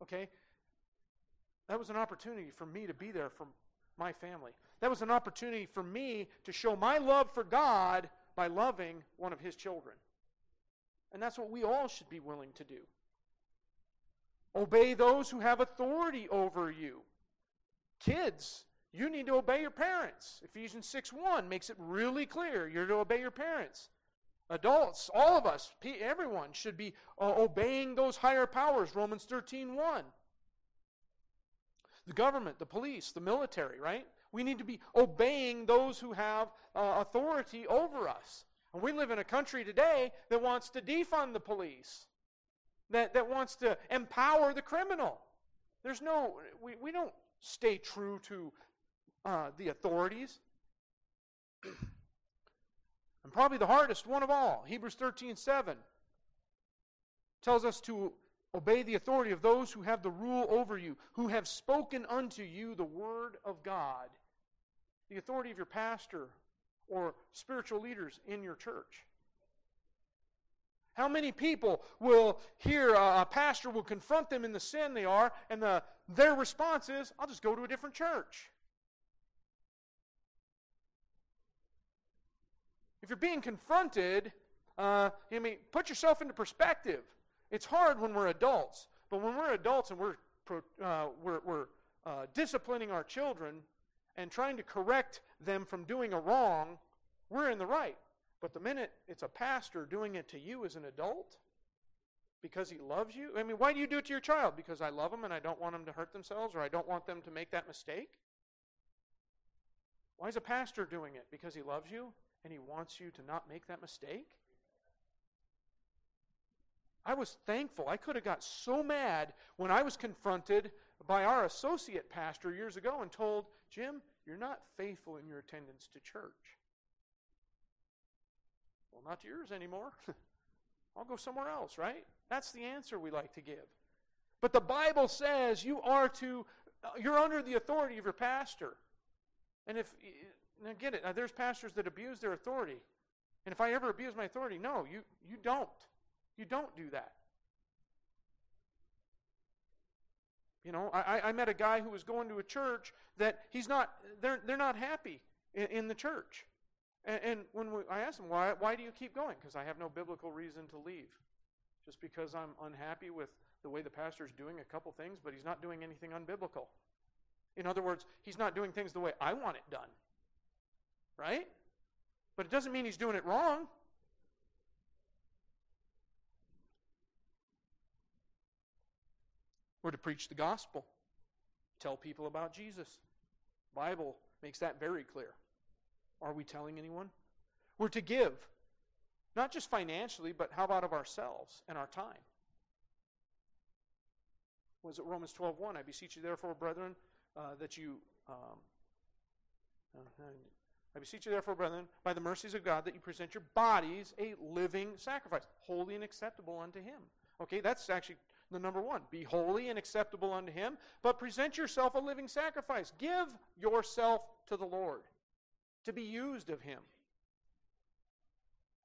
Okay? That was an opportunity for me to be there for my family. That was an opportunity for me to show my love for God by loving one of his children. And that's what we all should be willing to do. Obey those who have authority over you. Kids, you need to obey your parents. Ephesians 6 1 makes it really clear you're to obey your parents. Adults, all of us, everyone should be uh, obeying those higher powers. Romans 13 1. The government, the police, the military, right? We need to be obeying those who have uh, authority over us. And we live in a country today that wants to defund the police, that, that wants to empower the criminal. There's no, we, we don't stay true to uh, the authorities. and probably the hardest one of all, Hebrews 13 7, tells us to obey the authority of those who have the rule over you, who have spoken unto you the word of God the authority of your pastor or spiritual leaders in your church? How many people will hear a, pastor will confront them in the sin they are, and the, their response is, I'll just go to a different church? If you're being confronted, uh, I mean, put yourself into perspective. It's hard when we're adults, but when we're adults and we're, uh, we're, we're uh, disciplining our children, and trying to correct them from doing a wrong, we're in the right. But the minute it's a pastor doing it to you as an adult, because he loves you, I mean, why do you do it to your child? Because I love them and I don't want them to hurt themselves or I don't want them to make that mistake? Why is a pastor doing it? Because he loves you and he wants you to not make that mistake? I was thankful. I could have got so mad when I was confronted by our associate pastor years ago and told, Jim, you're not faithful in your attendance to church. Well, not yours anymore. I'll go somewhere else, right? That's the answer we like to give. But the Bible says you are to, uh, you're under the authority of your pastor. And if, now get it, now there's pastors that abuse their authority. And if I ever abuse my authority, no, you, you don't. You don't do that. You know, I, I met a guy who was going to a church that he's not, they're, they're not happy in, in the church. And, and when we, I asked him, why, why do you keep going? Because I have no biblical reason to leave. Just because I'm unhappy with the way the pastor's doing a couple things, but he's not doing anything unbiblical. In other words, he's not doing things the way I want it done. Right? But it doesn't mean he's doing it wrong. We're to preach the gospel, tell people about Jesus. Bible makes that very clear. Are we telling anyone? We're to give, not just financially, but how about of ourselves and our time? Was it Romans 12:1? I beseech you, therefore, brethren, uh, that you. Um, I beseech you, therefore, brethren, by the mercies of God, that you present your bodies a living sacrifice, holy and acceptable unto Him. Okay, that's actually the number one. Be holy and acceptable unto Him, but present yourself a living sacrifice. Give yourself to the Lord to be used of Him.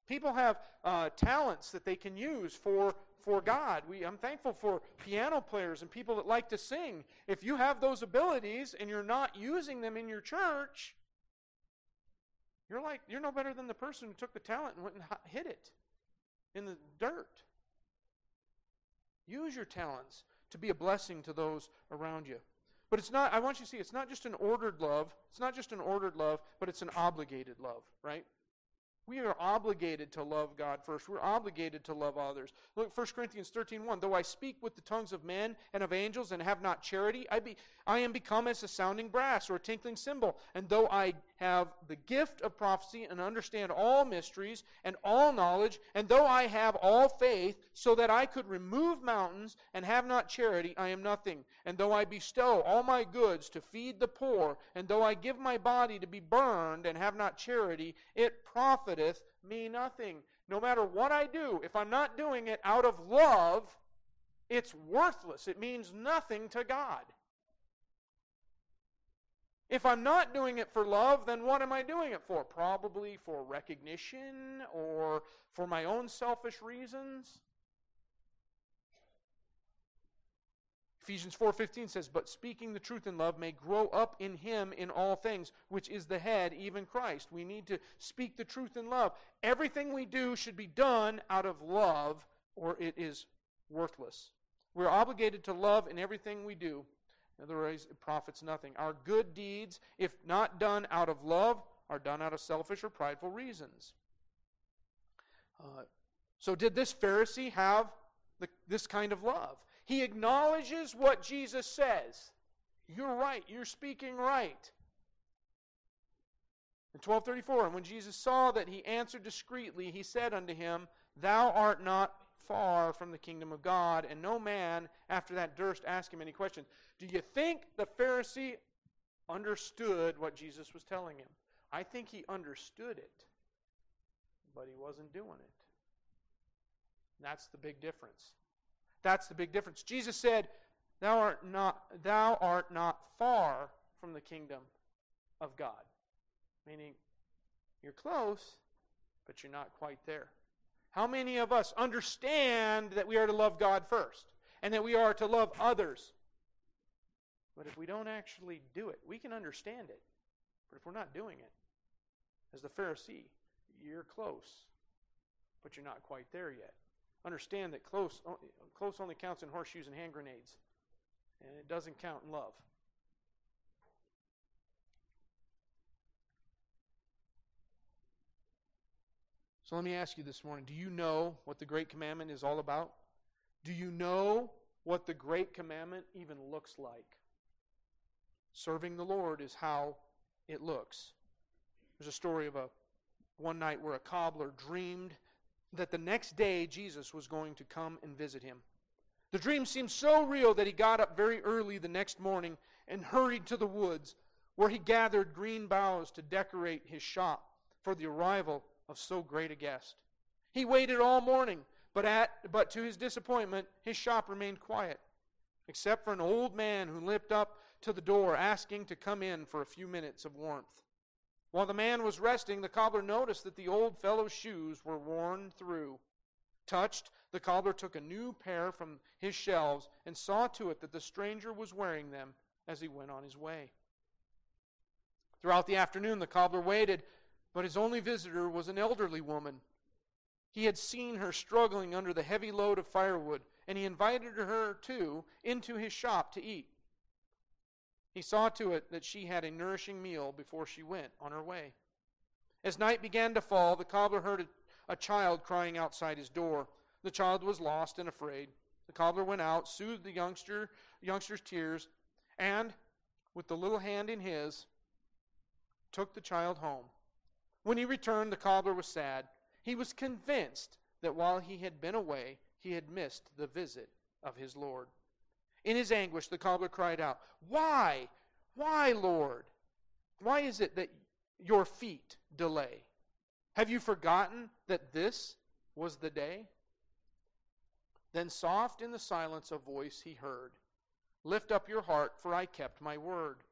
People have uh, talents that they can use for, for God. We, I'm thankful for piano players and people that like to sing. If you have those abilities and you're not using them in your church, you're like you're no better than the person who took the talent and went and hid it in the dirt. Use your talents to be a blessing to those around you. But it's not, I want you to see, it's not just an ordered love. It's not just an ordered love, but it's an obligated love, right? We are obligated to love God first. We're obligated to love others. Look, 1 Corinthians 13 1. Though I speak with the tongues of men and of angels and have not charity, I, be, I am become as a sounding brass or a tinkling cymbal. And though I have the gift of prophecy and understand all mysteries and all knowledge, and though I have all faith so that I could remove mountains and have not charity, I am nothing. And though I bestow all my goods to feed the poor, and though I give my body to be burned and have not charity, it profiteth me nothing. No matter what I do, if I'm not doing it out of love, it's worthless. It means nothing to God. If I'm not doing it for love, then what am I doing it for? Probably for recognition or for my own selfish reasons. Ephesians 4:15 says, "But speaking the truth in love may grow up in him in all things, which is the head, even Christ." We need to speak the truth in love. Everything we do should be done out of love or it is worthless. We're obligated to love in everything we do. Otherwise, it profits nothing. Our good deeds, if not done out of love, are done out of selfish or prideful reasons. Uh, so, did this Pharisee have the, this kind of love? He acknowledges what Jesus says. You're right. You're speaking right. In 1234, and when Jesus saw that he answered discreetly, he said unto him, Thou art not far from the kingdom of God. And no man after that durst ask him any questions. Do you think the Pharisee understood what Jesus was telling him? I think he understood it, but he wasn't doing it. That's the big difference. That's the big difference. Jesus said, Thou art not, thou art not far from the kingdom of God. Meaning, you're close, but you're not quite there. How many of us understand that we are to love God first and that we are to love others? But if we don't actually do it, we can understand it. But if we're not doing it, as the Pharisee, you're close, but you're not quite there yet. Understand that close, close only counts in horseshoes and hand grenades, and it doesn't count in love. So let me ask you this morning do you know what the Great Commandment is all about? Do you know what the Great Commandment even looks like? Serving the Lord is how it looks. There's a story of a one night where a cobbler dreamed that the next day Jesus was going to come and visit him. The dream seemed so real that he got up very early the next morning and hurried to the woods where he gathered green boughs to decorate his shop for the arrival of so great a guest. He waited all morning, but, at, but to his disappointment, his shop remained quiet, except for an old man who limped up to the door asking to come in for a few minutes of warmth. While the man was resting, the cobbler noticed that the old fellow's shoes were worn through. Touched, the cobbler took a new pair from his shelves and saw to it that the stranger was wearing them as he went on his way. Throughout the afternoon, the cobbler waited but his only visitor was an elderly woman. He had seen her struggling under the heavy load of firewood, and he invited her, too, into his shop to eat. He saw to it that she had a nourishing meal before she went on her way. As night began to fall, the cobbler heard a, child crying outside his door. The child was lost and afraid. The cobbler went out, soothed the youngster, youngster's tears, and, with the little hand in his, took the child home. When he returned, the cobbler was sad. He was convinced that while he had been away, he had missed the visit of his Lord. In his anguish, the cobbler cried out, Why? Why, Lord? Why is it that your feet delay? Have you forgotten that this was the day? Then, soft in the silence, a voice he heard Lift up your heart, for I kept my word.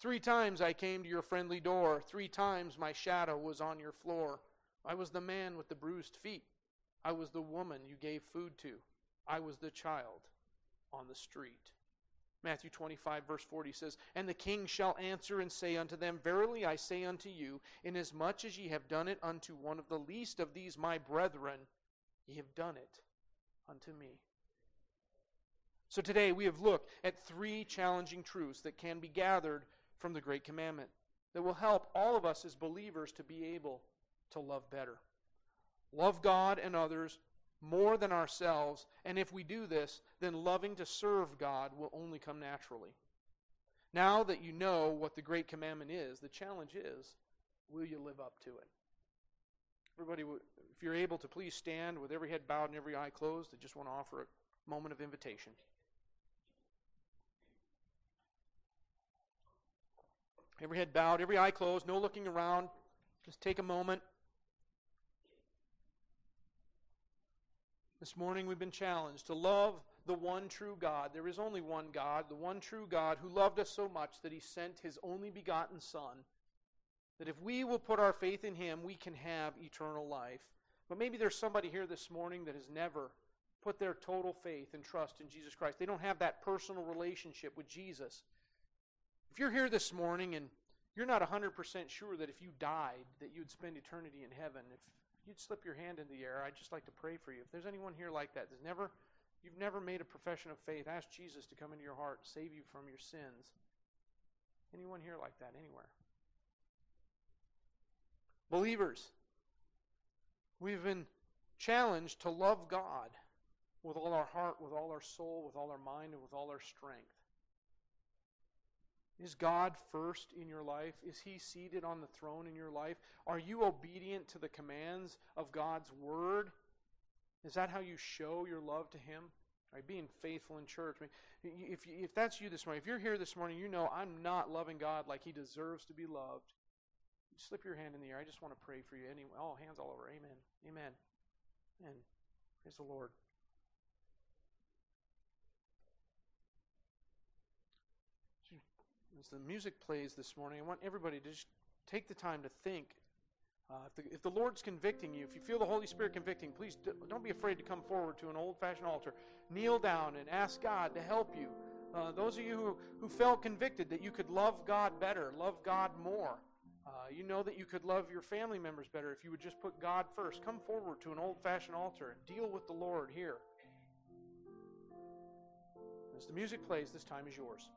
Three times I came to your friendly door. Three times my shadow was on your floor. I was the man with the bruised feet. I was the woman you gave food to. I was the child on the street. Matthew 25, verse 40 says, And the king shall answer and say unto them, Verily I say unto you, inasmuch as ye have done it unto one of the least of these my brethren, ye have done it unto me. So today we have looked at three challenging truths that can be gathered from the Great Commandment that will help all of us as believers to be able to love better. Love God and others more than ourselves, and if we do this, then loving to serve God will only come naturally. Now that you know what the Great Commandment is, the challenge is will you live up to it? Everybody, if you're able to, please stand with every head bowed and every eye closed. I just want to offer a moment of invitation. Every head bowed, every eye closed, no looking around. Just take a moment. This morning we've been challenged to love the one true God. There is only one God, the one true God who loved us so much that he sent his only begotten Son. That if we will put our faith in him, we can have eternal life. But maybe there's somebody here this morning that has never put their total faith and trust in Jesus Christ. They don't have that personal relationship with Jesus. If you're here this morning and you're not 100% sure that if you died that you'd spend eternity in heaven, if you'd slip your hand in the air, I'd just like to pray for you. If there's anyone here like that, there's never you've never made a profession of faith, ask Jesus to come into your heart save you from your sins. Anyone here like that anywhere? Believers, we've been challenged to love God with all our heart, with all our soul, with all our mind, and with all our strength. Is God first in your life? Is He seated on the throne in your life? Are you obedient to the commands of God's Word? Is that how you show your love to Him? Right, being faithful in church. I mean, if, if that's you this morning, if you're here this morning, you know I'm not loving God like He deserves to be loved. Slip your hand in the air. I just want to pray for you. Anyway, all hands all over. Amen. Amen. And praise the Lord. As the music plays this morning, I want everybody to just take the time to think. Uh, if, the, if, the, Lord's convicting you, if you feel the Holy Spirit convicting, please don't be afraid to come forward to an old fashioned altar. Kneel down and ask God to help you. Uh, those of you who, who felt convicted that you could love God better, love God more, uh, you know that you could love your family members better if you would just put God first. Come forward to an old fashioned altar and deal with the Lord here. As the music plays, this time is yours.